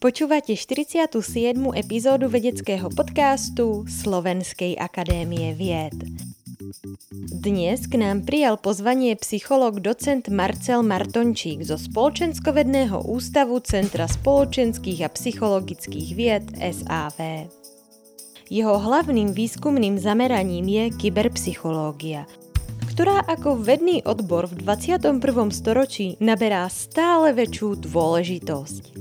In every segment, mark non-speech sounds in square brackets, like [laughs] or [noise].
Počúvate 47. epizódu vedeckého podcastu Slovenskej akadémie vied. Dnes k nám prijal pozvanie psycholog docent Marcel Martončík zo Spoločenskovedného ústavu Centra spoločenských a psychologických vied SAV. Jeho hlavným výskumným zameraním je kyberpsychológia – ktorá ako vedný odbor v 21. storočí naberá stále väčšiu dôležitosť.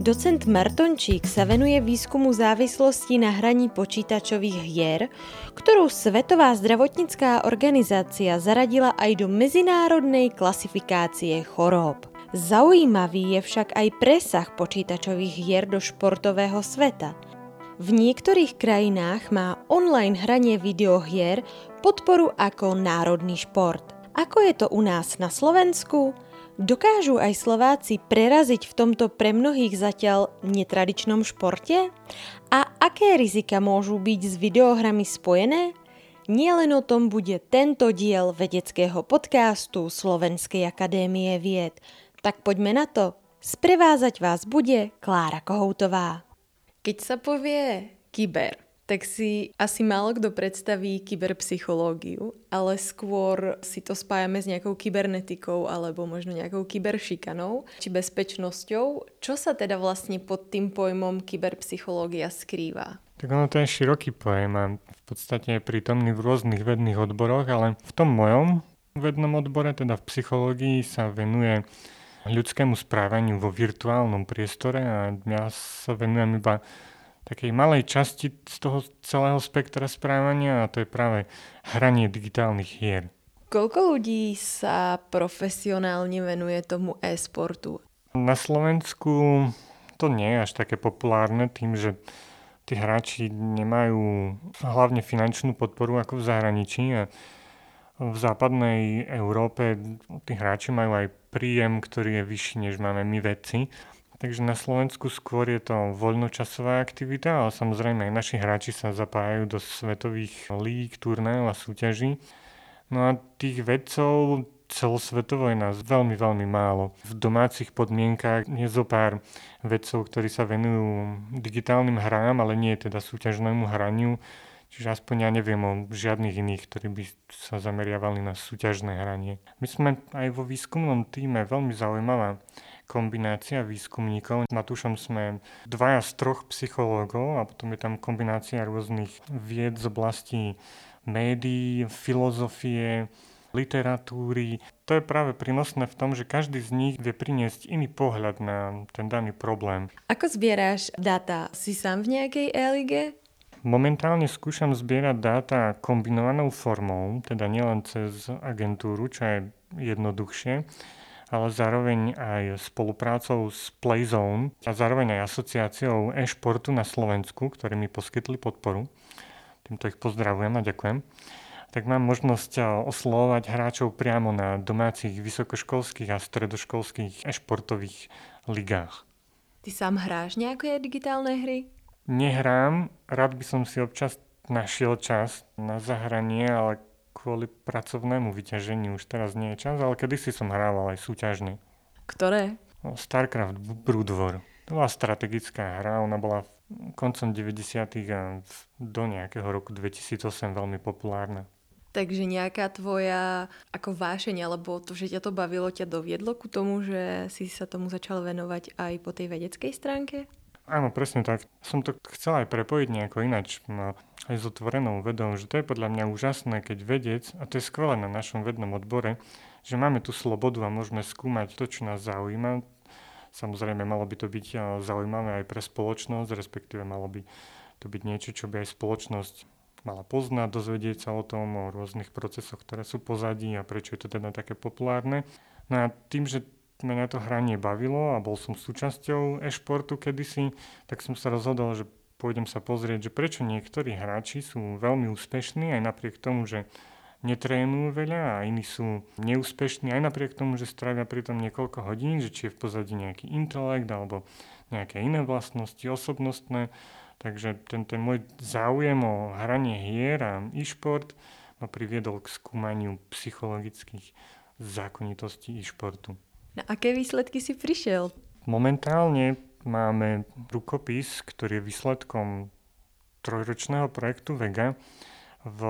Docent Martončík sa venuje výskumu závislosti na hraní počítačových hier, ktorú Svetová zdravotnícká organizácia zaradila aj do medzinárodnej klasifikácie chorób. Zaujímavý je však aj presah počítačových hier do športového sveta – v niektorých krajinách má online hranie videohier podporu ako národný šport. Ako je to u nás na Slovensku? Dokážu aj Slováci preraziť v tomto pre mnohých zatiaľ netradičnom športe? A aké rizika môžu byť s videohrami spojené? Nielen o tom bude tento diel vedeckého podcastu Slovenskej akadémie vied. Tak poďme na to. Sprevázať vás bude Klára Kohoutová. Keď sa povie kyber, tak si asi málo kto predstaví kyberpsychológiu, ale skôr si to spájame s nejakou kybernetikou alebo možno nejakou kyberšikanou či bezpečnosťou. Čo sa teda vlastne pod tým pojmom kyberpsychológia skrýva? Tak ono to je široký pojem a v podstate je prítomný v rôznych vedných odboroch, ale v tom mojom vednom odbore, teda v psychológii, sa venuje ľudskému správaniu vo virtuálnom priestore a ja sa venujem iba takej malej časti z toho celého spektra správania a to je práve hranie digitálnych hier. Koľko ľudí sa profesionálne venuje tomu e-sportu? Na Slovensku to nie je až také populárne tým, že tí hráči nemajú hlavne finančnú podporu ako v zahraničí a v západnej Európe tí hráči majú aj príjem, ktorý je vyšší, než máme my vedci. Takže na Slovensku skôr je to voľnočasová aktivita, ale samozrejme aj naši hráči sa zapájajú do svetových líg, turnajov a súťaží. No a tých vedcov celosvetovo je nás veľmi, veľmi málo. V domácich podmienkách je zo pár vedcov, ktorí sa venujú digitálnym hrám, ale nie teda súťažnému hraniu. Čiže aspoň ja neviem o žiadnych iných, ktorí by sa zameriavali na súťažné hranie. My sme aj vo výskumnom týme veľmi zaujímavá kombinácia výskumníkov. S Matúšom sme dvaja z troch psychológov a potom je tam kombinácia rôznych vied z oblasti médií, filozofie, literatúry. To je práve prínosné v tom, že každý z nich vie priniesť iný pohľad na ten daný problém. Ako zbieráš dáta? Si sám v nejakej e-lige? Momentálne skúšam zbierať dáta kombinovanou formou, teda nielen cez agentúru, čo je jednoduchšie, ale zároveň aj spoluprácou s Playzone a zároveň aj asociáciou e-športu na Slovensku, ktorí mi poskytli podporu. Týmto ich pozdravujem a ďakujem. Tak mám možnosť oslovať hráčov priamo na domácich vysokoškolských a stredoškolských e-športových ligách. Ty sám hráš nejaké digitálne hry? Nehrám, rád by som si občas našiel čas na zahranie, ale kvôli pracovnému vyťaženiu už teraz nie je čas, ale kedysi som hrával aj súťažne. Ktoré? No, Starcraft Brood War. To bola strategická hra, ona bola koncom 90. a do nejakého roku 2008 veľmi populárna. Takže nejaká tvoja ako vášeň, alebo to, že ťa to bavilo, ťa doviedlo ku tomu, že si sa tomu začal venovať aj po tej vedeckej stránke? Áno, presne tak. Som to chcel aj prepojiť nejako inač, no, aj s otvorenou vedou, že to je podľa mňa úžasné, keď vedec, a to je skvelé na našom vednom odbore, že máme tú slobodu a môžeme skúmať to, čo nás zaujíma. Samozrejme, malo by to byť zaujímavé aj pre spoločnosť, respektíve malo by to byť niečo, čo by aj spoločnosť mala poznať, dozvedieť sa o tom, o rôznych procesoch, ktoré sú pozadí a prečo je to teda také populárne. No a tým, že mňa to hranie bavilo a bol som súčasťou e-športu kedysi, tak som sa rozhodol, že pôjdem sa pozrieť, že prečo niektorí hráči sú veľmi úspešní aj napriek tomu, že netrénujú veľa a iní sú neúspešní aj napriek tomu, že strávia pri tom niekoľko hodín, že či je v pozadí nejaký intelekt alebo nejaké iné vlastnosti osobnostné. Takže ten, ten môj záujem o hranie hier a e-šport ma priviedol k skúmaniu psychologických zákonitostí e-športu. Na aké výsledky si prišiel? Momentálne máme rukopis, ktorý je výsledkom trojročného projektu Vega. V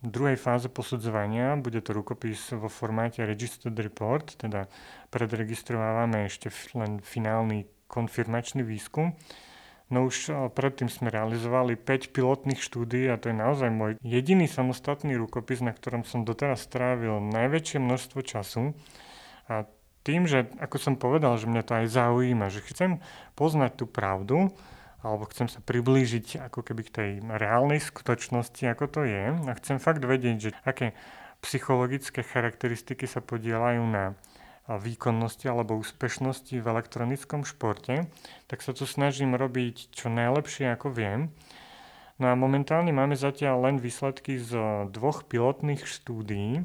druhej fáze posudzovania bude to rukopis vo formáte Registered Report, teda predregistrovávame ešte len finálny konfirmačný výskum. No už predtým sme realizovali 5 pilotných štúdí a to je naozaj môj jediný samostatný rukopis, na ktorom som doteraz strávil najväčšie množstvo času. A tým, že ako som povedal, že mňa to aj zaujíma, že chcem poznať tú pravdu, alebo chcem sa priblížiť ako keby k tej reálnej skutočnosti, ako to je a chcem fakt vedieť, že aké psychologické charakteristiky sa podielajú na výkonnosti alebo úspešnosti v elektronickom športe, tak sa to snažím robiť čo najlepšie ako viem. No a momentálne máme zatiaľ len výsledky z dvoch pilotných štúdií,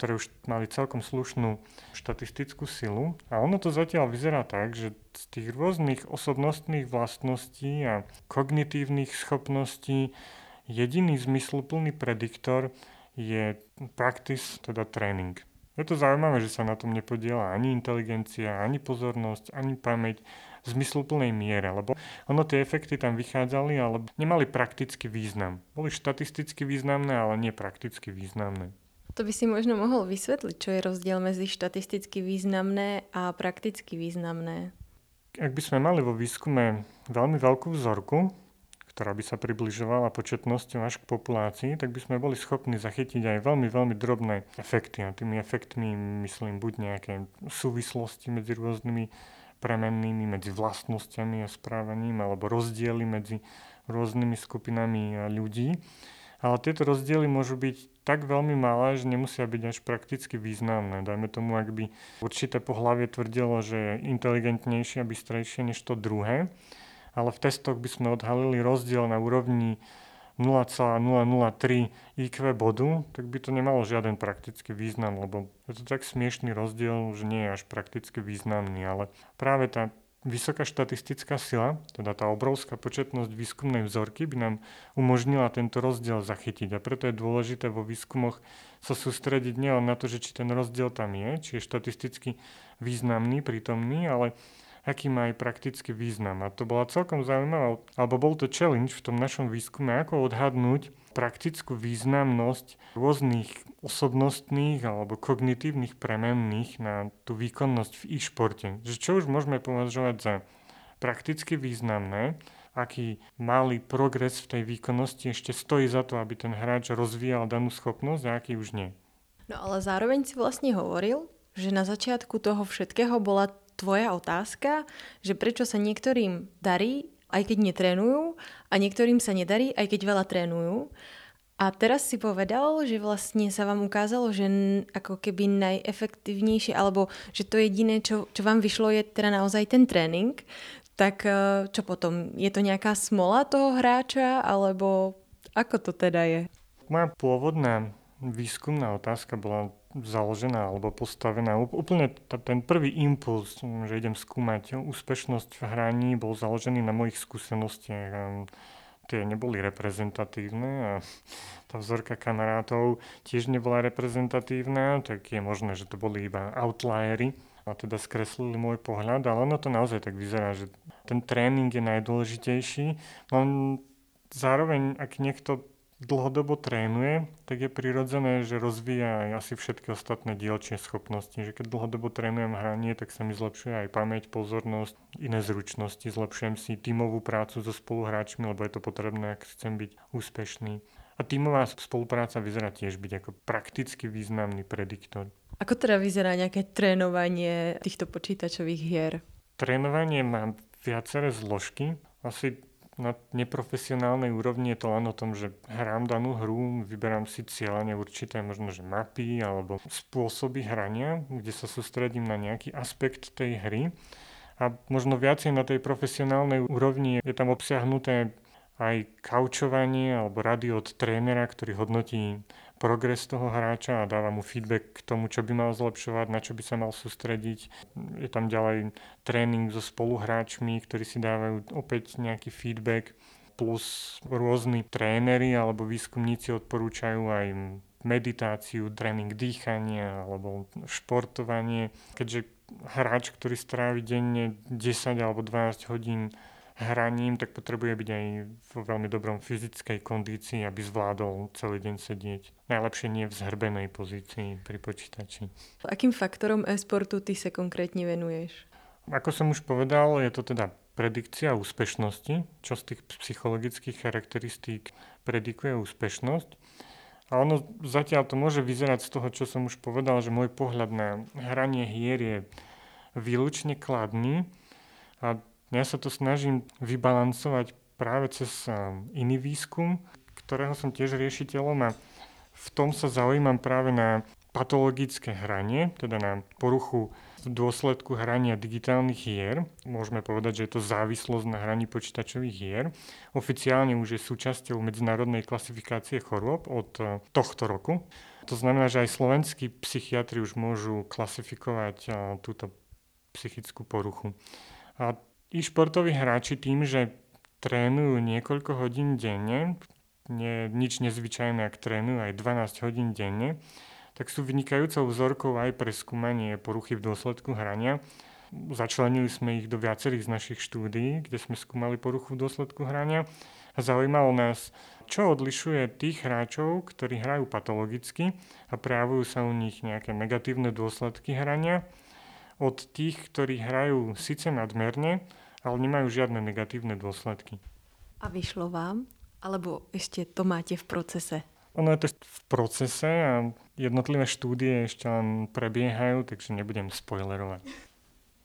ktoré už mali celkom slušnú štatistickú silu. A ono to zatiaľ vyzerá tak, že z tých rôznych osobnostných vlastností a kognitívnych schopností jediný zmysluplný prediktor je practice, teda tréning. Je to zaujímavé, že sa na tom nepodiela ani inteligencia, ani pozornosť, ani pamäť v zmysluplnej miere, lebo ono tie efekty tam vychádzali, ale nemali praktický význam. Boli štatisticky významné, ale nie prakticky významné. To by si možno mohol vysvetliť, čo je rozdiel medzi štatisticky významné a prakticky významné. Ak by sme mali vo výskume veľmi veľkú vzorku, ktorá by sa približovala početnosťou až k populácii, tak by sme boli schopní zachytiť aj veľmi, veľmi drobné efekty. A tými efektmi myslím buď nejaké súvislosti medzi rôznymi premennými, medzi vlastnosťami a správaním, alebo rozdiely medzi rôznymi skupinami ľudí. Ale tieto rozdiely môžu byť tak veľmi malé, že nemusia byť až prakticky významné. Dajme tomu, ak by určité pohlavie tvrdilo, že je inteligentnejšie a bystrejšie než to druhé, ale v testoch by sme odhalili rozdiel na úrovni 0,003 IQ bodu, tak by to nemalo žiaden praktický význam, lebo je to tak smiešný rozdiel, že nie je až prakticky významný, ale práve tá Vysoká štatistická sila, teda tá obrovská početnosť výskumnej vzorky by nám umožnila tento rozdiel zachytiť. A preto je dôležité vo výskumoch sa sústrediť nielen na to, že či ten rozdiel tam je, či je štatisticky významný, prítomný, ale aký má aj praktický význam. A to bola celkom zaujímavá, alebo bol to challenge v tom našom výskume, ako odhadnúť praktickú významnosť rôznych osobnostných alebo kognitívnych premenných na tú výkonnosť v e-športe. Čo už môžeme považovať za prakticky významné, aký malý progres v tej výkonnosti ešte stojí za to, aby ten hráč rozvíjal danú schopnosť a aký už nie. No ale zároveň si vlastne hovoril, že na začiatku toho všetkého bola tvoja otázka, že prečo sa niektorým darí aj keď netrénujú a niektorým sa nedarí, aj keď veľa trénujú. A teraz si povedal, že vlastne sa vám ukázalo, že ako keby najefektívnejšie, alebo že to jediné, čo, čo vám vyšlo, je teda naozaj ten tréning. Tak e, čo potom? Je to nejaká smola toho hráča, alebo ako to teda je? Moja pôvodná výskumná otázka bola založená alebo postavená. Úplne t- ten prvý impuls, že idem skúmať úspešnosť v hraní, bol založený na mojich skúsenostiach. A tie neboli reprezentatívne a [laughs] tá vzorka kamarátov tiež nebola reprezentatívna, tak je možné, že to boli iba outliery a teda skreslili môj pohľad, ale ono to naozaj tak vyzerá, že ten tréning je najdôležitejší. Len zároveň, ak niekto dlhodobo trénuje, tak je prirodzené, že rozvíja aj asi všetky ostatné dielčie schopnosti. Že keď dlhodobo trénujem hranie, tak sa mi zlepšuje aj pamäť, pozornosť, iné zručnosti, zlepšujem si tímovú prácu so spoluhráčmi, lebo je to potrebné, ak chcem byť úspešný. A tímová spolupráca vyzerá tiež byť ako prakticky významný prediktor. Ako teda vyzerá nejaké trénovanie týchto počítačových hier? Trénovanie má viaceré zložky. Asi na neprofesionálnej úrovni je to len o tom, že hrám danú hru, vyberám si cieľane určité možno, že mapy alebo spôsoby hrania, kde sa sústredím na nejaký aspekt tej hry. A možno viacej na tej profesionálnej úrovni je tam obsiahnuté aj kaučovanie alebo rady od trénera, ktorý hodnotí progres toho hráča a dáva mu feedback k tomu, čo by mal zlepšovať, na čo by sa mal sústrediť. Je tam ďalej tréning so spoluhráčmi, ktorí si dávajú opäť nejaký feedback, plus rôzni tréneri alebo výskumníci odporúčajú aj meditáciu, tréning dýchania alebo športovanie. Keďže hráč, ktorý strávi denne 10 alebo 12 hodín hraním, tak potrebuje byť aj vo veľmi dobrom fyzickej kondícii, aby zvládol celý deň sedieť. Najlepšie nie v zhrbenej pozícii pri počítači. Akým faktorom e-sportu ty sa konkrétne venuješ? Ako som už povedal, je to teda predikcia úspešnosti, čo z tých psychologických charakteristík predikuje úspešnosť. A ono zatiaľ to môže vyzerať z toho, čo som už povedal, že môj pohľad na hranie hier je výlučne kladný a ja sa to snažím vybalancovať práve cez iný výskum, ktorého som tiež riešiteľom a v tom sa zaujímam práve na patologické hranie, teda na poruchu v dôsledku hrania digitálnych hier. Môžeme povedať, že je to závislosť na hraní počítačových hier. Oficiálne už je súčasťou medzinárodnej klasifikácie chorôb od e, tohto roku. To znamená, že aj slovenskí psychiatri už môžu klasifikovať e, túto psychickú poruchu. A tí športoví hráči tým, že trénujú niekoľko hodín denne, nie, nič nezvyčajné, ak trénujú aj 12 hodín denne, tak sú vynikajúcou vzorkou aj pre skúmanie poruchy v dôsledku hrania. Začlenili sme ich do viacerých z našich štúdií, kde sme skúmali poruchu v dôsledku hrania. A zaujímalo nás, čo odlišuje tých hráčov, ktorí hrajú patologicky a prejavujú sa u nich nejaké negatívne dôsledky hrania, od tých, ktorí hrajú síce nadmerne, ale nemajú žiadne negatívne dôsledky. A vyšlo vám? Alebo ešte to máte v procese? Ono je to v procese a jednotlivé štúdie ešte len prebiehajú, takže nebudem spoilerovať.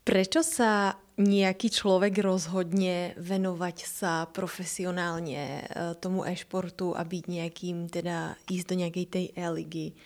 Prečo sa nejaký človek rozhodne venovať sa profesionálne e, tomu e-športu a byť nejakým, teda ísť do nejakej tej e-ligy?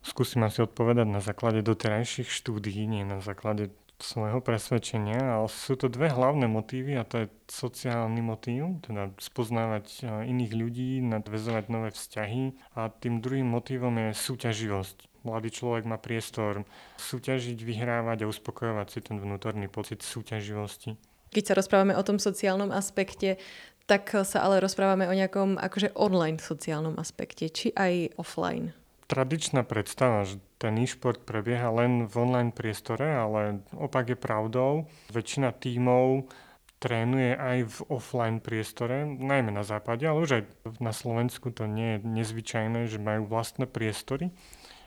Skúsim asi odpovedať na základe doterajších štúdií, nie na základe svojho presvedčenia, ale sú to dve hlavné motívy a to je sociálny motív, teda spoznávať iných ľudí, nadvezovať nové vzťahy a tým druhým motívom je súťaživosť. Mladý človek má priestor súťažiť, vyhrávať a uspokojovať si ten vnútorný pocit súťaživosti. Keď sa rozprávame o tom sociálnom aspekte, tak sa ale rozprávame o nejakom akože online sociálnom aspekte, či aj offline tradičná predstava, že ten e-šport prebieha len v online priestore, ale opak je pravdou. Väčšina tímov trénuje aj v offline priestore, najmä na západe, ale už aj na Slovensku to nie je nezvyčajné, že majú vlastné priestory,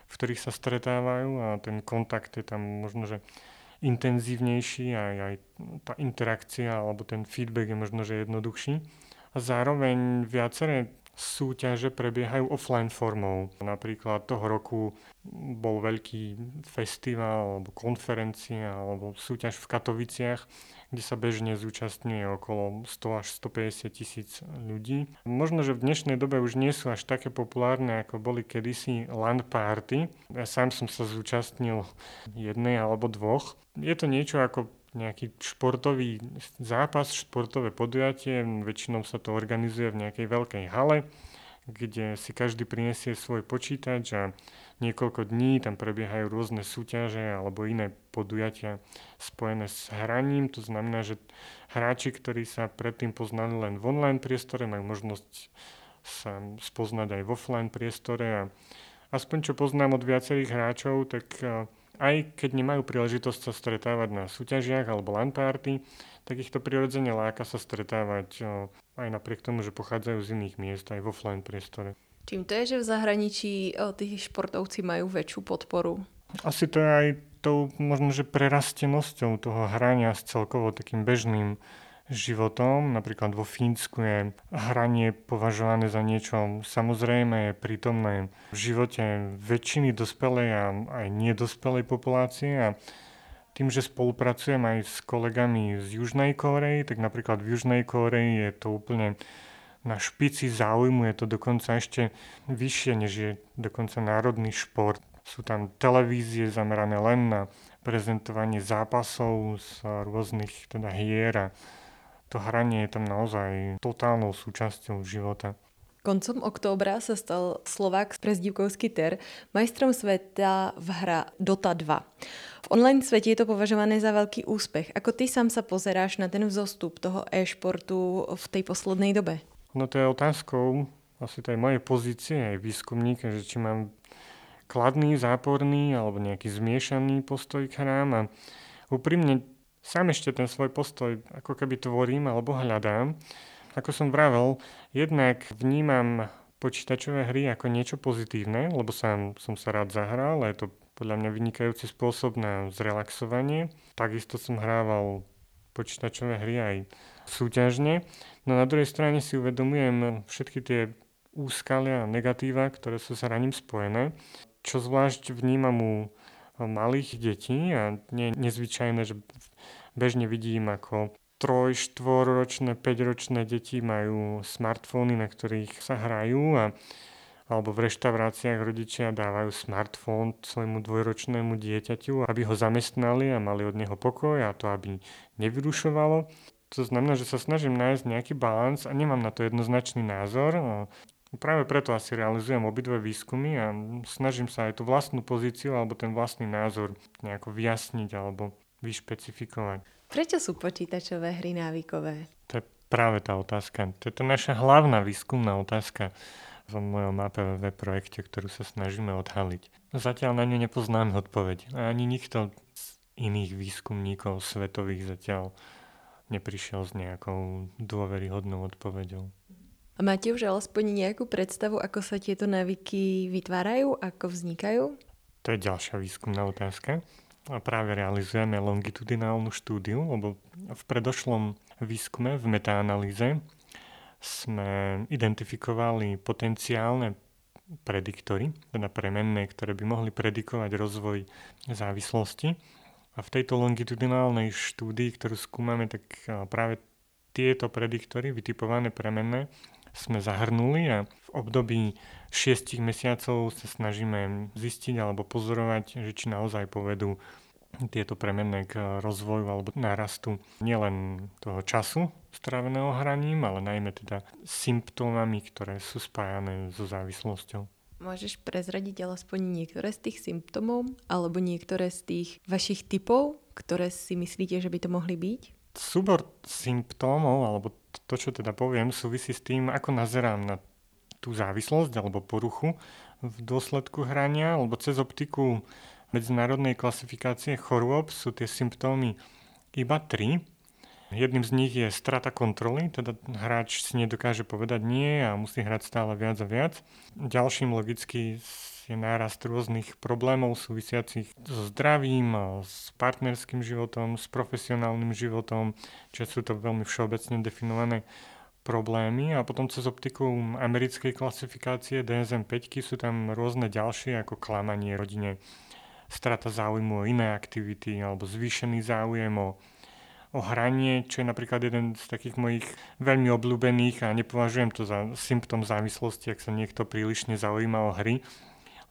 v ktorých sa stretávajú a ten kontakt je tam možno, že intenzívnejší, aj, aj tá interakcia alebo ten feedback je možno, že jednoduchší. A zároveň viaceré súťaže prebiehajú offline formou. Napríklad toho roku bol veľký festival alebo konferencia alebo súťaž v Katoviciach, kde sa bežne zúčastňuje okolo 100 až 150 tisíc ľudí. Možno, že v dnešnej dobe už nie sú až také populárne, ako boli kedysi land party. Ja sám som sa zúčastnil jednej alebo dvoch. Je to niečo ako nejaký športový zápas, športové podujatie. Väčšinou sa to organizuje v nejakej veľkej hale, kde si každý prinesie svoj počítač a niekoľko dní tam prebiehajú rôzne súťaže alebo iné podujatia spojené s hraním. To znamená, že hráči, ktorí sa predtým poznali len v online priestore, majú možnosť sa spoznať aj v offline priestore a aspoň čo poznám od viacerých hráčov, tak aj keď nemajú príležitosť sa stretávať na súťažiach alebo LAN party, tak ich to prirodzene láka sa stretávať aj napriek tomu, že pochádzajú z iných miest aj v offline priestore. Čím to je, že v zahraničí tí športovci majú väčšiu podporu? Asi to je aj tou možno, že prerastenosťou toho hrania s celkovo takým bežným životom. Napríklad vo Fínsku je hranie považované za niečo samozrejme, je prítomné v živote väčšiny dospelej a aj nedospelej populácie a tým, že spolupracujem aj s kolegami z Južnej Kórey, tak napríklad v Južnej Kórei je to úplne na špici záujmu, je to dokonca ešte vyššie, než je dokonca národný šport. Sú tam televízie zamerané len na prezentovanie zápasov z rôznych teda hier a to hranie je tam naozaj totálnou súčasťou života. Koncom októbra sa stal Slovák s prezdívkou Skitter majstrom sveta v hra Dota 2. V online svete je to považované za veľký úspech. Ako ty sám sa pozeráš na ten vzostup toho e-športu v tej poslednej dobe? No to je otázkou asi tej mojej pozície aj výskumníka, že či mám kladný, záporný alebo nejaký zmiešaný postoj k hrám a úprimne sám ešte ten svoj postoj ako keby tvorím alebo hľadám. Ako som vravel, jednak vnímam počítačové hry ako niečo pozitívne, lebo sám som sa rád zahral a je to podľa mňa vynikajúci spôsob na zrelaxovanie. Takisto som hrával počítačové hry aj súťažne. No na druhej strane si uvedomujem všetky tie úskalia a negatíva, ktoré sú s hraním spojené, čo zvlášť vnímam u malých detí a nie je nezvyčajné, že bežne vidím ako troj, štvorročné, päťročné deti majú smartfóny, na ktorých sa hrajú a alebo v reštauráciách rodičia dávajú smartfón svojmu dvojročnému dieťaťu, aby ho zamestnali a mali od neho pokoj a to, aby nevyrušovalo. To znamená, že sa snažím nájsť nejaký balans a nemám na to jednoznačný názor. Práve preto asi realizujem obidve výskumy a snažím sa aj tú vlastnú pozíciu alebo ten vlastný názor nejako vyjasniť alebo vyšpecifikovať. Prečo sú počítačové hry návykové? To je práve tá otázka. To je tá naša hlavná výskumná otázka v mojom APVV projekte, ktorú sa snažíme odhaliť. Zatiaľ na ňu nepoznáme odpoveď. A ani nikto z iných výskumníkov svetových zatiaľ neprišiel s nejakou dôveryhodnou odpoveďou. A máte už alespoň nejakú predstavu, ako sa tieto návyky vytvárajú, ako vznikajú? To je ďalšia výskumná otázka. Práve realizujeme longitudinálnu štúdiu, lebo v predošlom výskume v metaanalýze sme identifikovali potenciálne prediktory, teda premenné, ktoré by mohli predikovať rozvoj závislosti. A v tejto longitudinálnej štúdii, ktorú skúmame, tak práve tieto prediktory, vytipované premenné, sme zahrnuli a v období 6 mesiacov sa snažíme zistiť alebo pozorovať, že či naozaj povedú tieto premenné k rozvoju alebo narastu nielen toho času stráveného hraním, ale najmä teda symptómami, ktoré sú spájané so závislosťou. Môžeš prezradiť alespoň niektoré z tých symptómov alebo niektoré z tých vašich typov, ktoré si myslíte, že by to mohli byť? Súbor symptómov, alebo to, čo teda poviem, súvisí s tým, ako nazerám na tú závislosť alebo poruchu v dôsledku hrania, alebo cez optiku medzinárodnej klasifikácie chorôb sú tie symptómy iba tri. Jedným z nich je strata kontroly, teda hráč si nedokáže povedať nie a musí hrať stále viac a viac. Ďalším logicky je nárast rôznych problémov súvisiacich so zdravím, s partnerským životom, s profesionálnym životom, čiže sú to veľmi všeobecne definované problémy a potom cez optiku americkej klasifikácie DSM-5 sú tam rôzne ďalšie ako klamanie rodine, strata záujmu o iné aktivity alebo zvýšený záujem o, o hranie, čo je napríklad jeden z takých mojich veľmi obľúbených a nepovažujem to za symptom závislosti, ak sa niekto príliš nezaujíma o hry,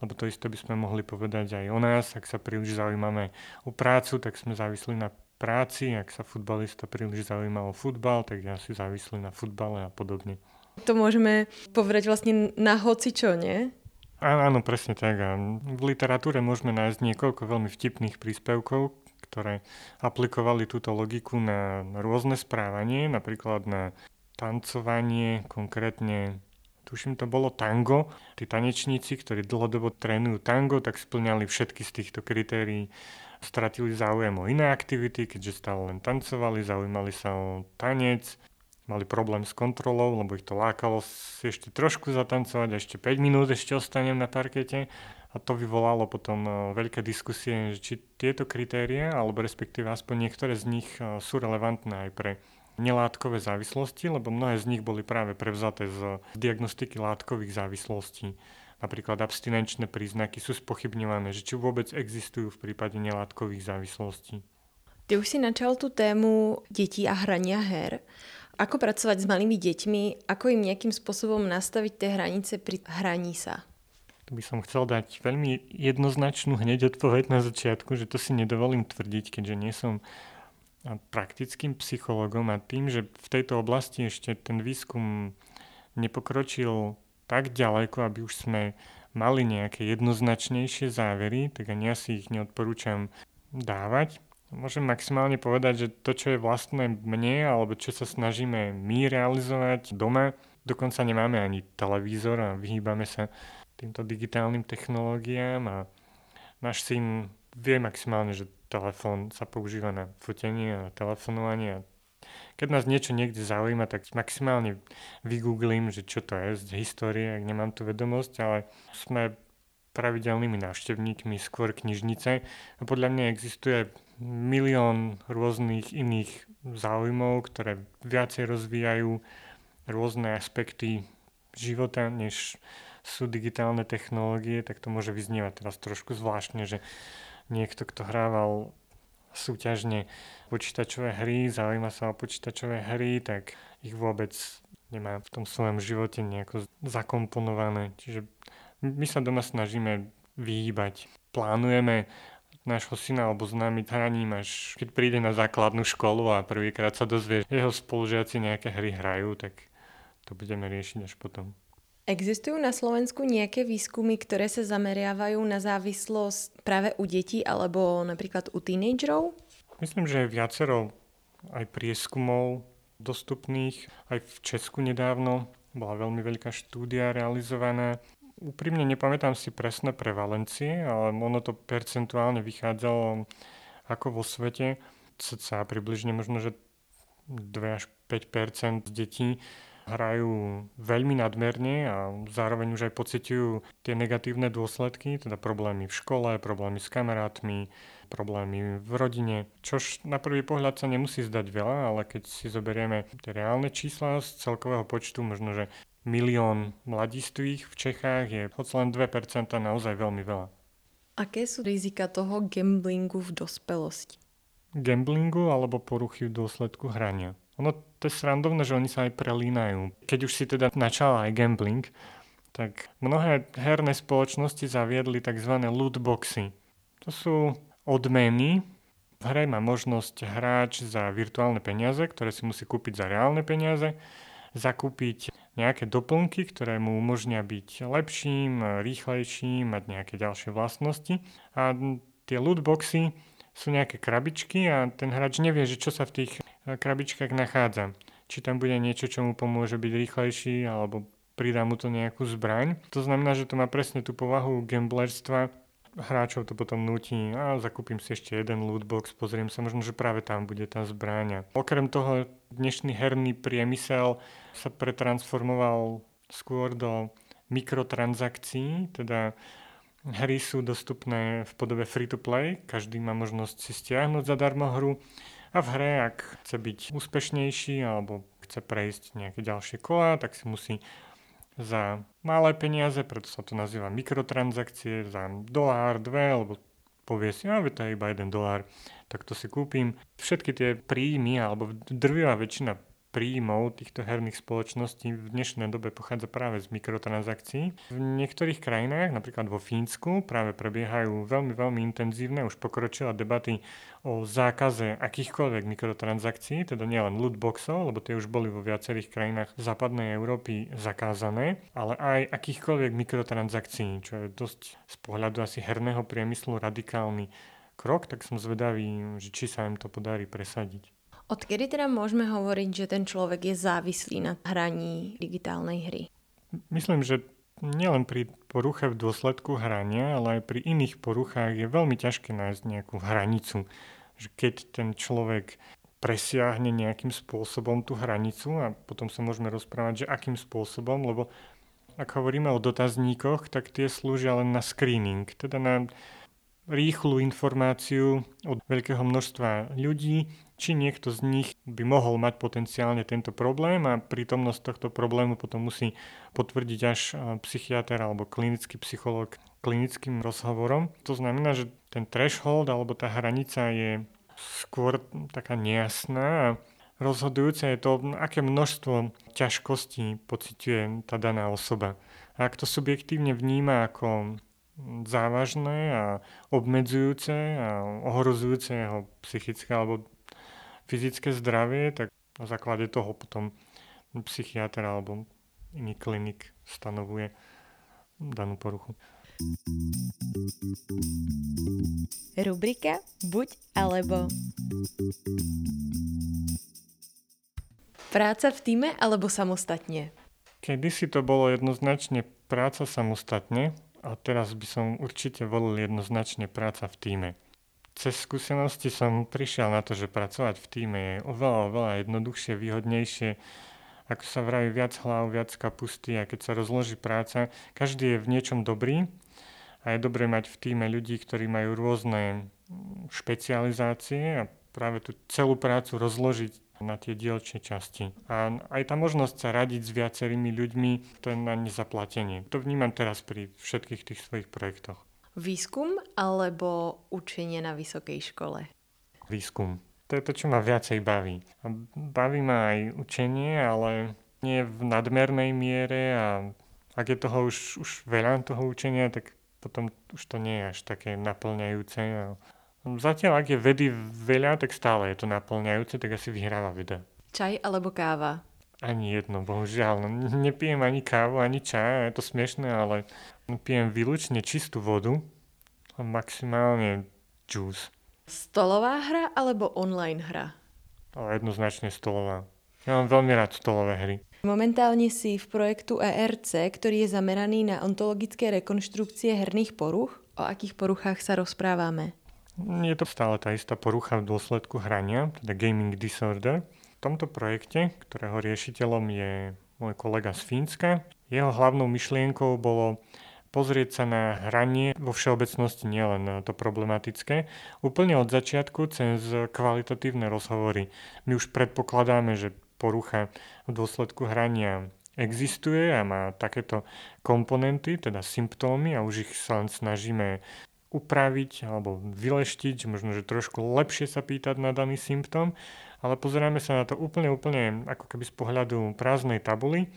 lebo to isté by sme mohli povedať aj o nás, ak sa príliš zaujímame o prácu, tak sme závislí na práci, ak sa futbalista príliš zaujíma o futbal, tak ja si závislí na futbale a podobne. To môžeme povedať vlastne na hoci čo, nie? Áno, presne tak. A v literatúre môžeme nájsť niekoľko veľmi vtipných príspevkov, ktoré aplikovali túto logiku na rôzne správanie, napríklad na tancovanie, konkrétne tuším to bolo tango. Tí tanečníci, ktorí dlhodobo trénujú tango, tak splňali všetky z týchto kritérií. Stratili záujem o iné aktivity, keďže stále len tancovali, zaujímali sa o tanec, mali problém s kontrolou, lebo ich to lákalo ešte trošku zatancovať, ešte 5 minút ešte ostanem na parkete a to vyvolalo potom e, veľké diskusie, či tieto kritérie, alebo respektíve aspoň niektoré z nich e, sú relevantné aj pre nelátkové závislosti, lebo mnohé z nich boli práve prevzaté z diagnostiky látkových závislostí. Napríklad abstinenčné príznaky sú spochybňované, že či vôbec existujú v prípade nelátkových závislostí. Ty už si načal tú tému detí a hrania her. Ako pracovať s malými deťmi, ako im nejakým spôsobom nastaviť tie hranice pri hraní sa? By som chcel dať veľmi jednoznačnú hneď odpoveď na začiatku, že to si nedovolím tvrdiť, keďže nie som praktickým psychologom a tým, že v tejto oblasti ešte ten výskum nepokročil tak ďaleko, aby už sme mali nejaké jednoznačnejšie závery, tak ani ja si ich neodporúčam dávať. Môžem maximálne povedať, že to, čo je vlastné mne, alebo čo sa snažíme my realizovať doma, dokonca nemáme ani televízor a vyhýbame sa týmto digitálnym technológiám a náš syn vie maximálne, že telefón sa používa na fotenie a telefonovanie a keď nás niečo niekde zaujíma, tak maximálne vygooglím, že čo to je z histórie, ak nemám tú vedomosť, ale sme pravidelnými návštevníkmi skôr knižnice a podľa mňa existuje milión rôznych iných záujmov, ktoré viacej rozvíjajú rôzne aspekty života, než sú digitálne technológie, tak to môže vyznievať teraz trošku zvláštne, že niekto, kto hrával súťažne počítačové hry, zaujíma sa o počítačové hry, tak ich vôbec nemá v tom svojom živote nejako zakomponované. Čiže my sa doma snažíme vyhýbať. Plánujeme nášho syna alebo známy hraním, až keď príde na základnú školu a prvýkrát sa dozvie, že jeho spolužiaci nejaké hry hrajú, tak to budeme riešiť až potom. Existujú na Slovensku nejaké výskumy, ktoré sa zameriavajú na závislosť práve u detí alebo napríklad u tínejdžerov? Myslím, že je viacero aj prieskumov dostupných. Aj v Česku nedávno bola veľmi veľká štúdia realizovaná. Úprimne nepamätám si presné prevalencie, ale ono to percentuálne vychádzalo ako vo svete. Cca približne možno, že 2 až 5% detí hrajú veľmi nadmerne a zároveň už aj pociťujú tie negatívne dôsledky, teda problémy v škole, problémy s kamarátmi, problémy v rodine, čož na prvý pohľad sa nemusí zdať veľa, ale keď si zoberieme tie reálne čísla z celkového počtu, možno že milión mladistvých v Čechách je hoď len 2% naozaj veľmi veľa. Aké sú rizika toho gamblingu v dospelosti? Gamblingu alebo poruchy v dôsledku hrania. Ono to je srandovné, že oni sa aj prelínajú. Keď už si teda načal aj gambling, tak mnohé herné spoločnosti zaviedli tzv. lootboxy. To sú odmeny. V hre má možnosť hráč za virtuálne peniaze, ktoré si musí kúpiť za reálne peniaze, zakúpiť nejaké doplnky, ktoré mu umožnia byť lepším, rýchlejším, mať nejaké ďalšie vlastnosti. A tie lootboxy sú nejaké krabičky a ten hráč nevie, že čo sa v tých krabičkách nachádza. Či tam bude niečo, čo mu pomôže byť rýchlejší alebo pridá mu to nejakú zbraň. To znamená, že to má presne tú povahu gamblerstva. Hráčov to potom nutí, a zakúpim si ešte jeden lootbox, pozriem sa, možno, že práve tam bude tá zbraň. Okrem toho, dnešný herný priemysel sa pretransformoval skôr do mikrotransakcií, teda Hry sú dostupné v podobe free-to-play, každý má možnosť si stiahnuť zadarmo hru a v hre, ak chce byť úspešnejší alebo chce prejsť nejaké ďalšie kola, tak si musí za malé peniaze, preto sa to nazýva mikrotransakcie, za dolár, dve, alebo povie si, a to je iba jeden dolár, tak to si kúpim. Všetky tie príjmy, alebo drvivá väčšina príjmov týchto herných spoločností v dnešnej dobe pochádza práve z mikrotransakcií. V niektorých krajinách, napríklad vo Fínsku, práve prebiehajú veľmi, veľmi intenzívne, už pokročilé debaty o zákaze akýchkoľvek mikrotransakcií, teda nielen lootboxov, lebo tie už boli vo viacerých krajinách západnej Európy zakázané, ale aj akýchkoľvek mikrotransakcií, čo je dosť z pohľadu asi herného priemyslu radikálny krok, tak som zvedavý, že či sa im to podarí presadiť. Odkedy teda môžeme hovoriť, že ten človek je závislý na hraní digitálnej hry? Myslím, že nielen pri poruche v dôsledku hrania, ale aj pri iných poruchách je veľmi ťažké nájsť nejakú hranicu. Že keď ten človek presiahne nejakým spôsobom tú hranicu a potom sa môžeme rozprávať, že akým spôsobom, lebo ak hovoríme o dotazníkoch, tak tie slúžia len na screening, teda na rýchlu informáciu od veľkého množstva ľudí, či niekto z nich by mohol mať potenciálne tento problém a prítomnosť tohto problému potom musí potvrdiť až psychiatr alebo klinický psychológ klinickým rozhovorom. To znamená, že ten threshold alebo tá hranica je skôr taká nejasná a rozhodujúce je to, aké množstvo ťažkostí pociťuje tá daná osoba. A ak to subjektívne vníma ako závažné a obmedzujúce a ohrozujúce jeho psychické alebo fyzické zdravie, tak na základe toho potom psychiatr alebo iný klinik stanovuje danú poruchu. Rubrika Buď alebo Práca v týme alebo samostatne? Kedy si to bolo jednoznačne práca samostatne, a teraz by som určite volil jednoznačne práca v týme. Cez skúsenosti som prišiel na to, že pracovať v týme je oveľa, oveľa jednoduchšie, výhodnejšie, ako sa vraví, viac hlav, viac kapusty a keď sa rozloží práca, každý je v niečom dobrý a je dobré mať v týme ľudí, ktorí majú rôzne špecializácie a práve tú celú prácu rozložiť na tie dielčie časti. A aj tá možnosť sa radiť s viacerými ľuďmi, to je na nezaplatenie. To vnímam teraz pri všetkých tých svojich projektoch. Výskum alebo učenie na vysokej škole? Výskum. To je to, čo ma viacej baví. Baví ma aj učenie, ale nie v nadmernej miere a ak je toho už, už veľa toho učenia, tak potom už to nie je až také naplňajúce. Zatiaľ, ak je vedy veľa, tak stále je to naplňajúce, tak asi vyhráva veda. Čaj alebo káva? Ani jedno, bohužiaľ. Nepijem ani kávu, ani čaj, je to smiešné, ale pijem výlučne čistú vodu a maximálne džús. Stolová hra alebo online hra? Ale jednoznačne stolová. Ja mám veľmi rád stolové hry. Momentálne si v projektu ERC, ktorý je zameraný na ontologické rekonštrukcie herných poruch. O akých poruchách sa rozprávame? Je to stále tá istá porucha v dôsledku hrania, teda gaming disorder. V tomto projekte, ktorého riešiteľom je môj kolega z Fínska, jeho hlavnou myšlienkou bolo pozrieť sa na hranie vo všeobecnosti, nielen to problematické, úplne od začiatku cez kvalitatívne rozhovory. My už predpokladáme, že porucha v dôsledku hrania existuje a má takéto komponenty, teda symptómy a už ich sa len snažíme upraviť alebo vyleštiť, možno, že trošku lepšie sa pýtať na daný symptóm, ale pozeráme sa na to úplne, úplne ako keby z pohľadu prázdnej tabuly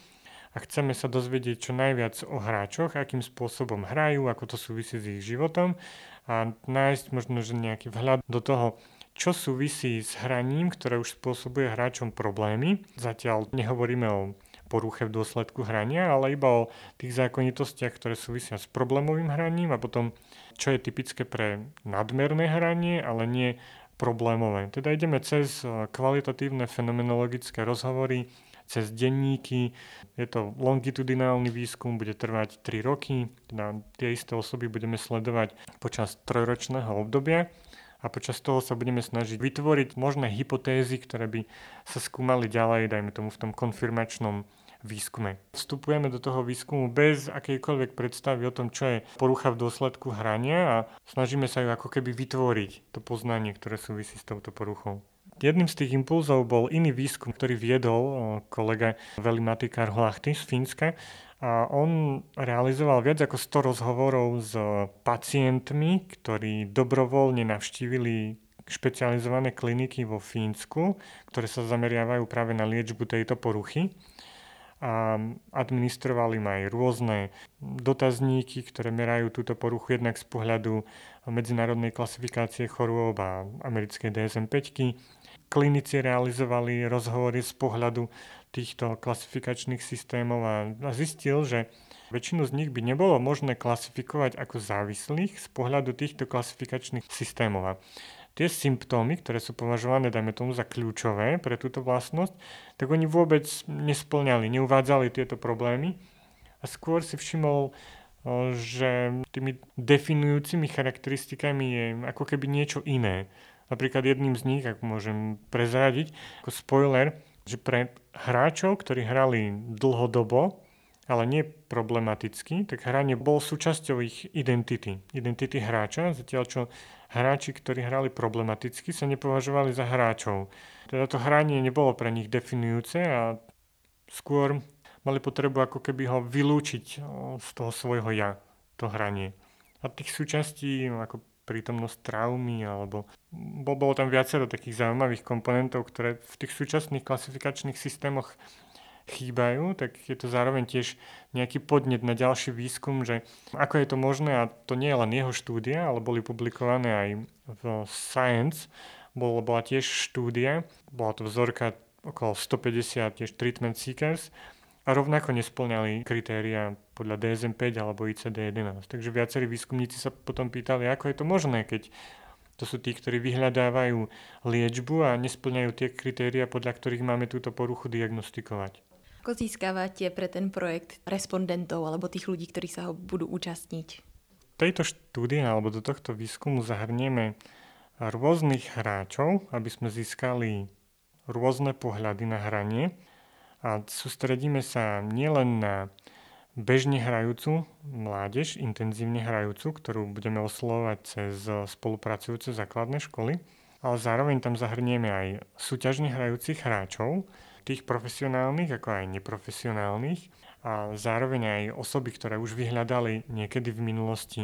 a chceme sa dozvedieť čo najviac o hráčoch, akým spôsobom hrajú, ako to súvisí s ich životom a nájsť možno, že nejaký vhľad do toho, čo súvisí s hraním, ktoré už spôsobuje hráčom problémy. Zatiaľ nehovoríme o poruche v dôsledku hrania, ale iba o tých zákonitostiach, ktoré súvisia s problémovým hraním a potom, čo je typické pre nadmerné hranie, ale nie problémové. Teda ideme cez eh, kvalitatívne fenomenologické rozhovory, cez denníky. Je to longitudinálny výskum, bude trvať 3 roky. Teda tie isté osoby budeme sledovať počas trojročného obdobia a počas toho sa budeme snažiť vytvoriť možné hypotézy, ktoré by sa skúmali ďalej, dajme tomu v tom konfirmačnom výskume. Vstupujeme do toho výskumu bez akejkoľvek predstavy o tom, čo je porucha v dôsledku hrania a snažíme sa ju ako keby vytvoriť, to poznanie, ktoré súvisí s touto poruchou. Jedným z tých impulzov bol iný výskum, ktorý viedol kolega Veli-Matti Karhlachty z Fínska a on realizoval viac ako 100 rozhovorov s pacientmi, ktorí dobrovoľne navštívili špecializované kliniky vo Fínsku, ktoré sa zameriavajú práve na liečbu tejto poruchy a administrovali aj rôzne dotazníky, ktoré merajú túto poruchu jednak z pohľadu medzinárodnej klasifikácie chorôb a americkej DSM-5. Klinici realizovali rozhovory z pohľadu týchto klasifikačných systémov a zistil, že väčšinu z nich by nebolo možné klasifikovať ako závislých z pohľadu týchto klasifikačných systémov tie symptómy, ktoré sú považované, dajme tomu, za kľúčové pre túto vlastnosť, tak oni vôbec nesplňali, neuvádzali tieto problémy a skôr si všimol, že tými definujúcimi charakteristikami je ako keby niečo iné. Napríklad jedným z nich, ak môžem prezradiť, ako spoiler, že pre hráčov, ktorí hrali dlhodobo, ale nie problematicky, tak hranie bol súčasťou ich identity, identity hráča, zatiaľ čo hráči, ktorí hrali problematicky, sa nepovažovali za hráčov. Teda to hranie nebolo pre nich definujúce a skôr mali potrebu ako keby ho vylúčiť z toho svojho ja, to hranie. A tých súčastí, ako prítomnosť traumy, alebo bolo tam viacero takých zaujímavých komponentov, ktoré v tých súčasných klasifikačných systémoch chýbajú, tak je to zároveň tiež nejaký podnet na ďalší výskum, že ako je to možné, a to nie je len jeho štúdia, ale boli publikované aj v Science, bola, bola tiež štúdia, bola to vzorka okolo 150 tiež treatment seekers a rovnako nesplňali kritéria podľa DSM-5 alebo ICD-11. Takže viacerí výskumníci sa potom pýtali, ako je to možné, keď to sú tí, ktorí vyhľadávajú liečbu a nesplňajú tie kritéria, podľa ktorých máme túto poruchu diagnostikovať. Ako získavate pre ten projekt respondentov alebo tých ľudí, ktorí sa ho budú účastniť? V tejto štúdii alebo do tohto výskumu zahrnieme rôznych hráčov, aby sme získali rôzne pohľady na hranie a sústredíme sa nielen na bežne hrajúcu mládež, intenzívne hrajúcu, ktorú budeme oslovať cez spolupracujúce základné školy, ale zároveň tam zahrnieme aj súťažne hrajúcich hráčov, tých profesionálnych ako aj neprofesionálnych a zároveň aj osoby, ktoré už vyhľadali niekedy v minulosti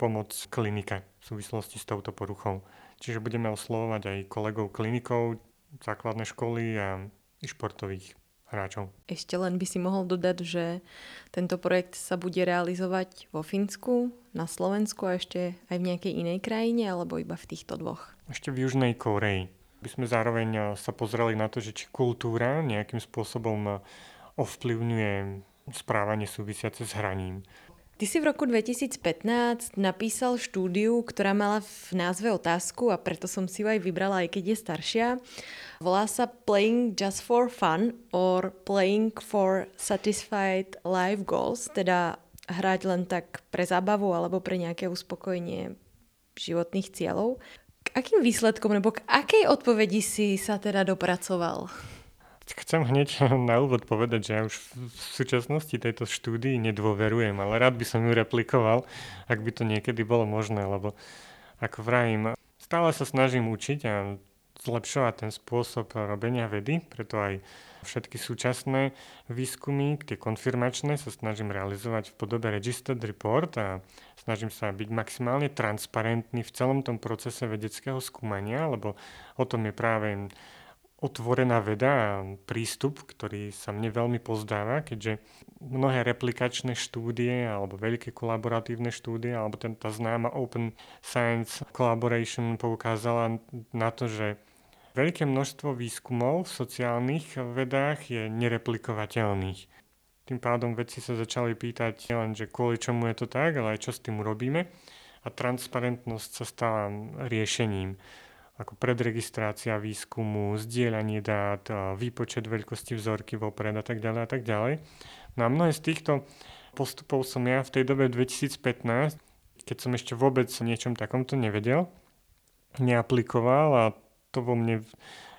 pomoc klinike v súvislosti s touto poruchou. Čiže budeme oslovovať aj kolegov klinikov, základné školy a športových hráčov. Ešte len by si mohol dodať, že tento projekt sa bude realizovať vo Fínsku, na Slovensku a ešte aj v nejakej inej krajine, alebo iba v týchto dvoch? Ešte v Južnej Koreji. By sme zároveň eh, sa pozreli na to, že či kultúra nejakým spôsobom eh, ovplyvňuje správanie súvisiace s hraním. Ty si v roku 2015 napísal štúdiu, ktorá mala v názve otázku a preto som si ju aj vybrala, aj keď je staršia. Volá sa Playing Just for Fun or Playing for Satisfied Life Goals, teda hrať len tak pre zábavu alebo pre nejaké uspokojenie životných cieľov. K akým výsledkom nebo k akej odpovedi si sa teda dopracoval? Chcem hneď [laughs] na úvod povedať, že ja už v súčasnosti tejto štúdii nedôverujem, ale rád by som ju replikoval, ak by to niekedy bolo možné, lebo ako vrajím, stále sa snažím učiť a zlepšovať ten spôsob robenia vedy, preto aj všetky súčasné výskumy, tie konfirmačné, sa snažím realizovať v podobe Registered Report a snažím sa byť maximálne transparentný v celom tom procese vedeckého skúmania, lebo o tom je práve otvorená veda a prístup, ktorý sa mne veľmi pozdáva, keďže mnohé replikačné štúdie alebo veľké kolaboratívne štúdie alebo ten, tá známa Open Science Collaboration poukázala na to, že veľké množstvo výskumov v sociálnych vedách je nereplikovateľných. Tým pádom vedci sa začali pýtať nielen, že kvôli čomu je to tak, ale aj čo s tým urobíme. A transparentnosť sa stala riešením ako predregistrácia výskumu, zdieľanie dát, výpočet veľkosti vzorky vopred a tak ďalej a tak ďalej. No a mnohé z týchto postupov som ja v tej dobe 2015, keď som ešte vôbec o niečom takomto nevedel, neaplikoval a to vo mne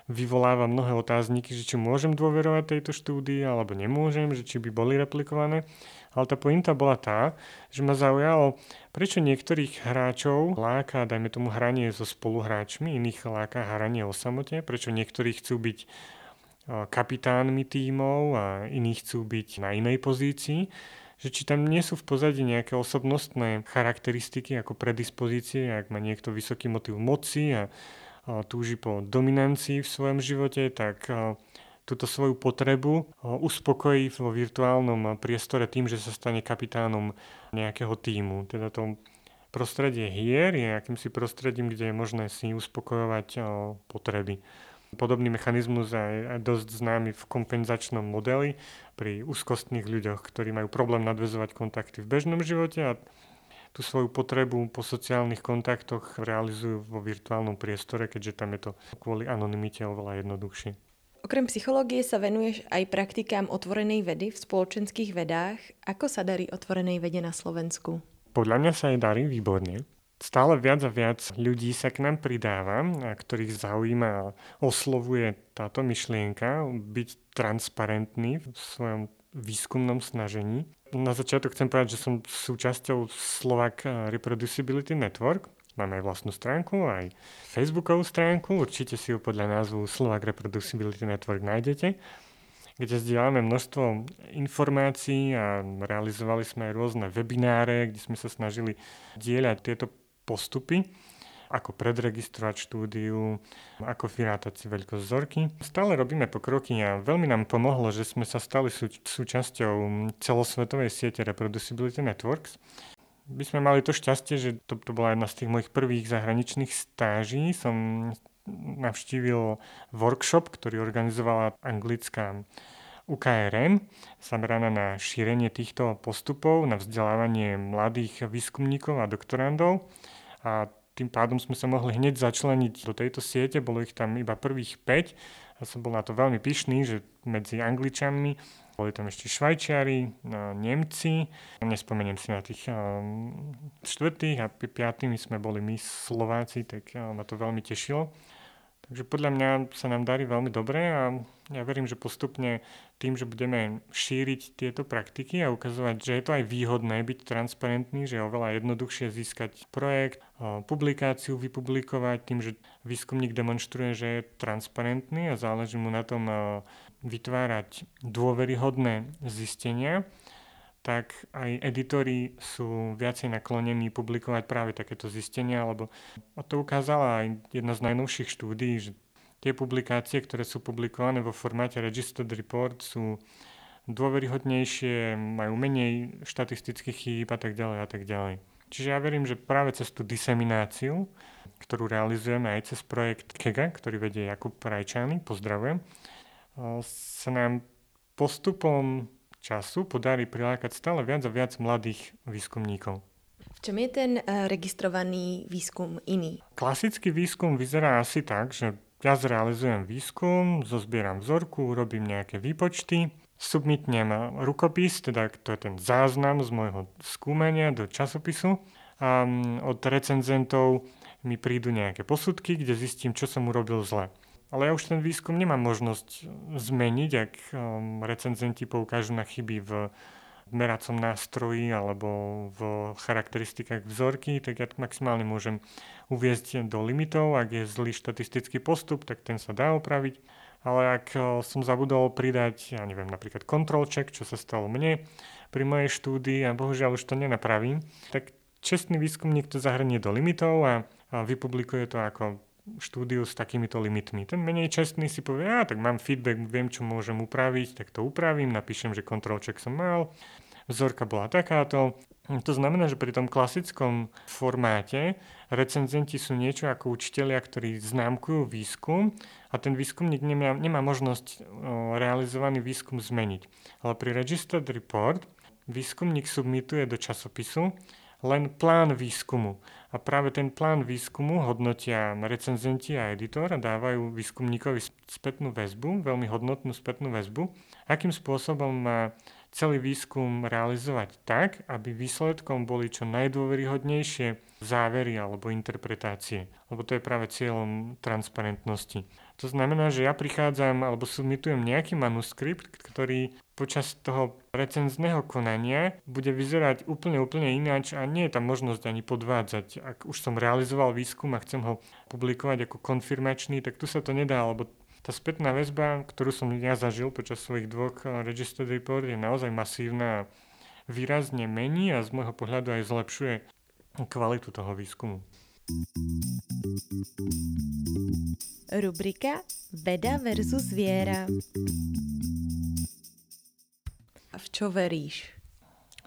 vyvoláva mnohé otázniky, že či môžem dôverovať tejto štúdii alebo nemôžem, že či by boli replikované. Ale tá pointa bola tá, že ma zaujalo, prečo niektorých hráčov láka, dajme tomu, hranie so spoluhráčmi, iných láka hranie o samote, prečo niektorí chcú byť kapitánmi tímov a iní chcú byť na inej pozícii, že či tam nie sú v pozadí nejaké osobnostné charakteristiky ako predispozície, ak má niekto vysoký motiv moci a túži po dominancii v svojom živote, tak túto svoju potrebu uspokojí vo virtuálnom priestore tým, že sa stane kapitánom nejakého týmu. Teda to prostredie hier je akýmsi prostredím, kde je možné si uspokojovať potreby. Podobný mechanizmus je dosť známy v kompenzačnom modeli pri úzkostných ľuďoch, ktorí majú problém nadvezovať kontakty v bežnom živote a tú svoju potrebu po sociálnych kontaktoch realizujú vo virtuálnom priestore, keďže tam je to kvôli anonimite oveľa jednoduchšie. Okrem psychológie sa venuješ aj praktikám otvorenej vedy v spoločenských vedách. Ako sa darí otvorenej vede na Slovensku? Podľa mňa sa jej darí výborne. Stále viac a viac ľudí sa k nám pridáva, a ktorých zaujíma a oslovuje táto myšlienka byť transparentný v svojom výskumnom snažení. Na začiatok chcem povedať, že som súčasťou Slovak Reproducibility Network. Máme aj vlastnú stránku, aj Facebookovú stránku. Určite si ju podľa názvu Slovak Reproducibility Network nájdete kde zdieľame množstvo informácií a realizovali sme aj rôzne webináre, kde sme sa snažili dieľať tieto postupy ako predregistrovať štúdiu, ako vyrátať si veľkosť vzorky. Stále robíme pokroky a veľmi nám pomohlo, že sme sa stali sú, súčasťou celosvetovej siete Reproducibility Networks. My sme mali to šťastie, že to, to bola jedna z tých mojich prvých zahraničných stáží. Som navštívil workshop, ktorý organizovala anglická UKRM, zameraná na šírenie týchto postupov, na vzdelávanie mladých výskumníkov a doktorandov. A tým pádom sme sa mohli hneď začleniť do tejto siete, bolo ich tam iba prvých 5. Ja som bol na to veľmi pyšný, že medzi Angličanmi boli tam ešte Švajčiari, no, Nemci, nespomeniem si na tých um, štvrtých a piatými sme boli my Slováci, tak uh, ma to veľmi tešilo. Takže podľa mňa sa nám darí veľmi dobre a ja verím, že postupne tým, že budeme šíriť tieto praktiky a ukazovať, že je to aj výhodné byť transparentný, že je oveľa jednoduchšie získať projekt, publikáciu vypublikovať tým, že výskumník demonstruje, že je transparentný a záleží mu na tom vytvárať dôveryhodné zistenia, tak aj editori sú viacej naklonení publikovať práve takéto zistenia, lebo to ukázala aj jedna z najnovších štúdií, že tie publikácie, ktoré sú publikované vo formáte Registered Report sú dôveryhodnejšie, majú menej štatistických chýb a tak ďalej a tak ďalej. Čiže ja verím, že práve cez tú disemináciu, ktorú realizujeme aj cez projekt KEGA, ktorý vedie Jakub Rajčány, pozdravujem, sa nám postupom času podarí prilákať stále viac a viac mladých výskumníkov. V čom je ten uh, registrovaný výskum iný? Klasický výskum vyzerá asi tak, že ja zrealizujem výskum, zozbieram vzorku, urobím nejaké výpočty, submitnem rukopis, teda to je ten záznam z môjho skúmania do časopisu a mm, od recenzentov mi prídu nejaké posudky, kde zistím, čo som urobil zle. Ale ja už ten výskum nemám možnosť zmeniť, ak um, recenzenti poukážu na chyby v meracom nástroji alebo v charakteristikách vzorky, tak ja to maximálne môžem uviezť do limitov. Ak je zlý štatistický postup, tak ten sa dá opraviť. Ale ak uh, som zabudol pridať, ja neviem, napríklad control check, čo sa stalo mne pri mojej štúdii a bohužiaľ už to nenapravím, tak čestný výskumník to zahrnie do limitov a, vypublikuje to ako štúdiu s takýmito limitmi. Ten menej čestný si povie, ja tak mám feedback, viem, čo môžem upraviť, tak to upravím, napíšem, že control check som mal, vzorka bola takáto. To znamená, že pri tom klasickom formáte recenzenti sú niečo ako učitelia, ktorí známkujú výskum a ten výskumník nemá, nemá možnosť realizovaný výskum zmeniť. Ale pri Registered Report výskumník submituje do časopisu len plán výskumu. A práve ten plán výskumu hodnotia recenzenti a editor a dávajú výskumníkovi spätnú väzbu, veľmi hodnotnú spätnú väzbu, akým spôsobom má celý výskum realizovať tak, aby výsledkom boli čo najdôveryhodnejšie závery alebo interpretácie. Lebo to je práve cieľom transparentnosti. To znamená, že ja prichádzam alebo submitujem nejaký manuskript, ktorý počas toho recenzného konania bude vyzerať úplne, úplne ináč a nie je tam možnosť ani podvádzať. Ak už som realizoval výskum a chcem ho publikovať ako konfirmačný, tak tu sa to nedá, lebo tá spätná väzba, ktorú som ja zažil počas svojich dvoch eh, registered report, je naozaj masívna a výrazne mení a z môjho pohľadu aj zlepšuje kvalitu toho výskumu. Rubrika Veda versus viera. A v čo veríš?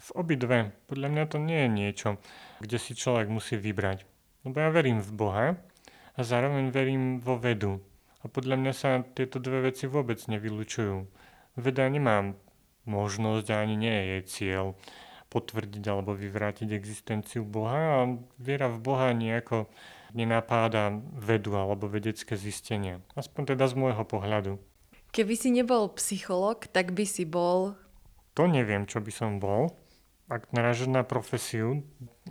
V obidve. Podľa mňa to nie je niečo, kde si človek musí vybrať. Lebo ja verím v Boha a zároveň verím vo vedu. A podľa mňa sa tieto dve veci vôbec nevylučujú. Veda nemá možnosť a ani nie je jej cieľ potvrdiť alebo vyvrátiť existenciu Boha a viera v Boha nejako nenapáda vedu alebo vedecké zistenia. Aspoň teda z môjho pohľadu. Keby si nebol psycholog, tak by si bol... To neviem, čo by som bol, ak narážaš na profesiu,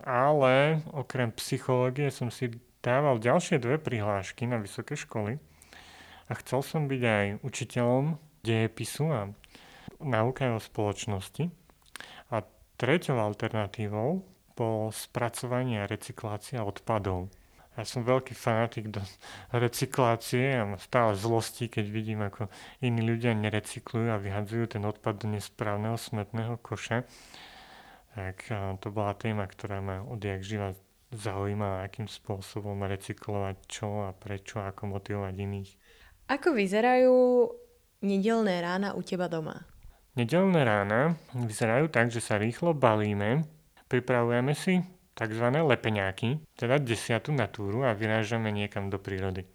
ale okrem psychológie som si dával ďalšie dve prihlášky na vysoké školy a chcel som byť aj učiteľom dejepisu a nauka o spoločnosti. Treťou alternatívou bolo spracovanie a recyklácia odpadov. Ja som veľký fanatik do recyklácie a stále zlosti, keď vidím, ako iní ľudia nerecyklujú a vyhadzujú ten odpad do nesprávneho smetného koša. Tak to bola téma, ktorá ma odjak živa zaujíma, akým spôsobom recyklovať čo a prečo, ako motivovať iných. Ako vyzerajú nedelné rána u teba doma? Nedelné rána vyzerajú tak, že sa rýchlo balíme, pripravujeme si tzv. lepeňáky, teda desiatú natúru a vyrážame niekam do prírody.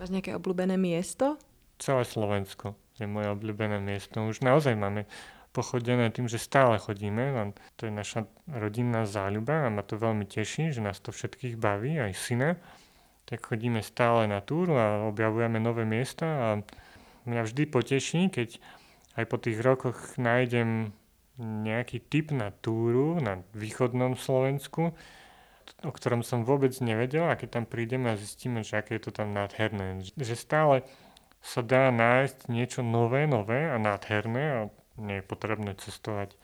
Máš nejaké obľúbené miesto? Celé Slovensko je moje obľúbené miesto. Už naozaj máme pochodené tým, že stále chodíme. A to je naša rodinná záľuba a ma to veľmi teší, že nás to všetkých baví, aj syna. Tak chodíme stále na túru a objavujeme nové miesta a mňa vždy poteší, keď aj po tých rokoch nájdem nejaký typ na túru na východnom Slovensku, o ktorom som vôbec nevedel a keď tam prídeme a zistíme, že aké je to tam nádherné. Že stále sa dá nájsť niečo nové, nové a nádherné a nie je potrebné cestovať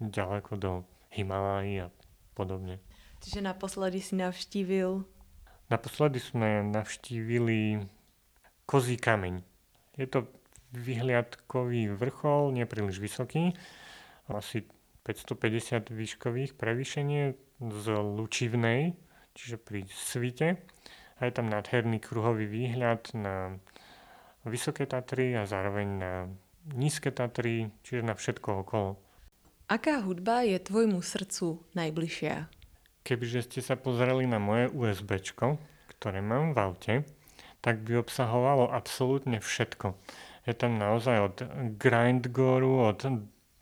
ďaleko do Himalají a podobne. Čiže naposledy si navštívil? Naposledy sme navštívili Kozí kameň. Je to vyhliadkový vrchol, nepríliš vysoký, asi 550 výškových prevýšenie z Lučivnej, čiže pri Svite. A je tam nádherný kruhový výhľad na Vysoké Tatry a zároveň na Nízke Tatry, čiže na všetko okolo. Aká hudba je tvojmu srdcu najbližšia? Kebyže ste sa pozreli na moje USB, ktoré mám v aute, tak by obsahovalo absolútne všetko. Je tam naozaj od grindgoru, od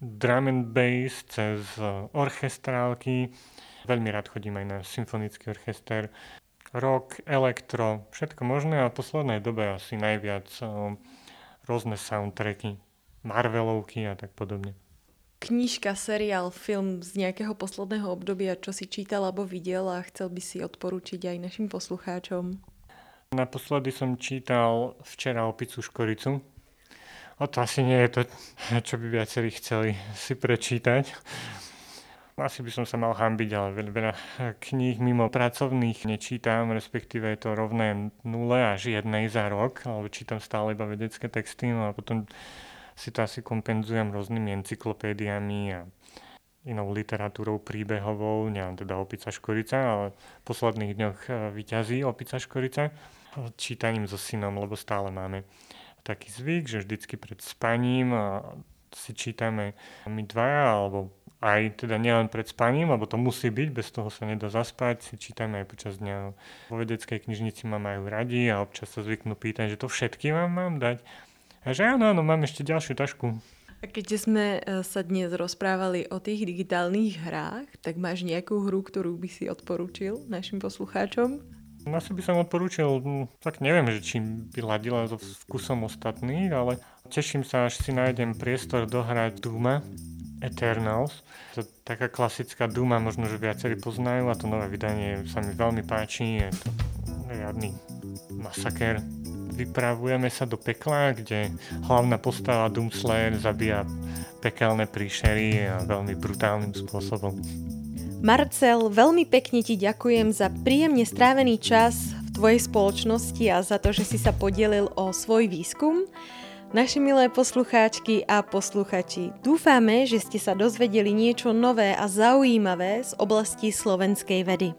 drum and bass cez orchestrálky. Veľmi rád chodím aj na symfonický orchester rock, elektro, všetko možné a v poslednej dobe asi najviac rôzne soundtracky, Marvelovky a tak podobne. Knižka, seriál, film z nejakého posledného obdobia, čo si čítal alebo videl a chcel by si odporučiť aj našim poslucháčom? Naposledy som čítal včera opicu škoricu. O to asi nie je to, čo by viacerí chceli si prečítať. Asi by som sa mal hambiť, ale veľa kníh mimo pracovných nečítam, respektíve je to rovné nule až jednej za rok, alebo čítam stále iba vedecké texty, no a potom si to asi kompenzujem rôznymi encyklopédiami a inou literatúrou príbehovou, neviem teda Opica Škorica, ale v posledných dňoch e, vyťazí Opica Škorica čítaním so synom, lebo stále máme taký zvyk, že vždycky pred spaním si čítame my dvaja, alebo aj teda nielen pred spaním, lebo to musí byť, bez toho sa nedá zaspať, si čítame aj počas dňa. Vo vedeckej knižnici ma majú radi a občas sa zvyknú pýtať, že to všetky vám mám dať. A že áno, áno, mám ešte ďalšiu tašku. A keďže sme e, sa dnes rozprávali o tých digitálnych hrách, tak máš nejakú hru, ktorú by si odporúčil našim poslucháčom? Asi by som odporúčil, tak neviem, že čím by ladila so vkusom ostatných, ale teším sa, až si nájdem priestor dohrať Duma, Eternals. To je taká klasická Duma, možno, že viacerí poznajú a to nové vydanie sa mi veľmi páči. Je to riadny masaker. Vypravujeme sa do pekla, kde hlavná postava Doomslayer zabíja pekelné príšery a veľmi brutálnym spôsobom. Marcel, veľmi pekne ti ďakujem za príjemne strávený čas v tvojej spoločnosti a za to, že si sa podielil o svoj výskum. Naši milé poslucháčky a posluchači, dúfame, že ste sa dozvedeli niečo nové a zaujímavé z oblasti slovenskej vedy.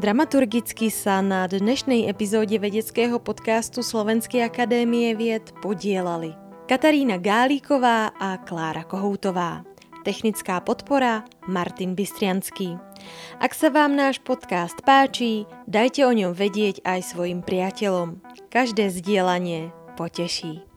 Dramaturgicky sa na dnešnej epizóde vedeckého podcastu Slovenskej akadémie vied podielali Katarína Gálíková a Klára Kohoutová. Technická podpora Martin Bystrianský. Ak sa vám náš podcast páči, dajte o ňom vedieť aj svojim priateľom. Každé zdieľanie poteší.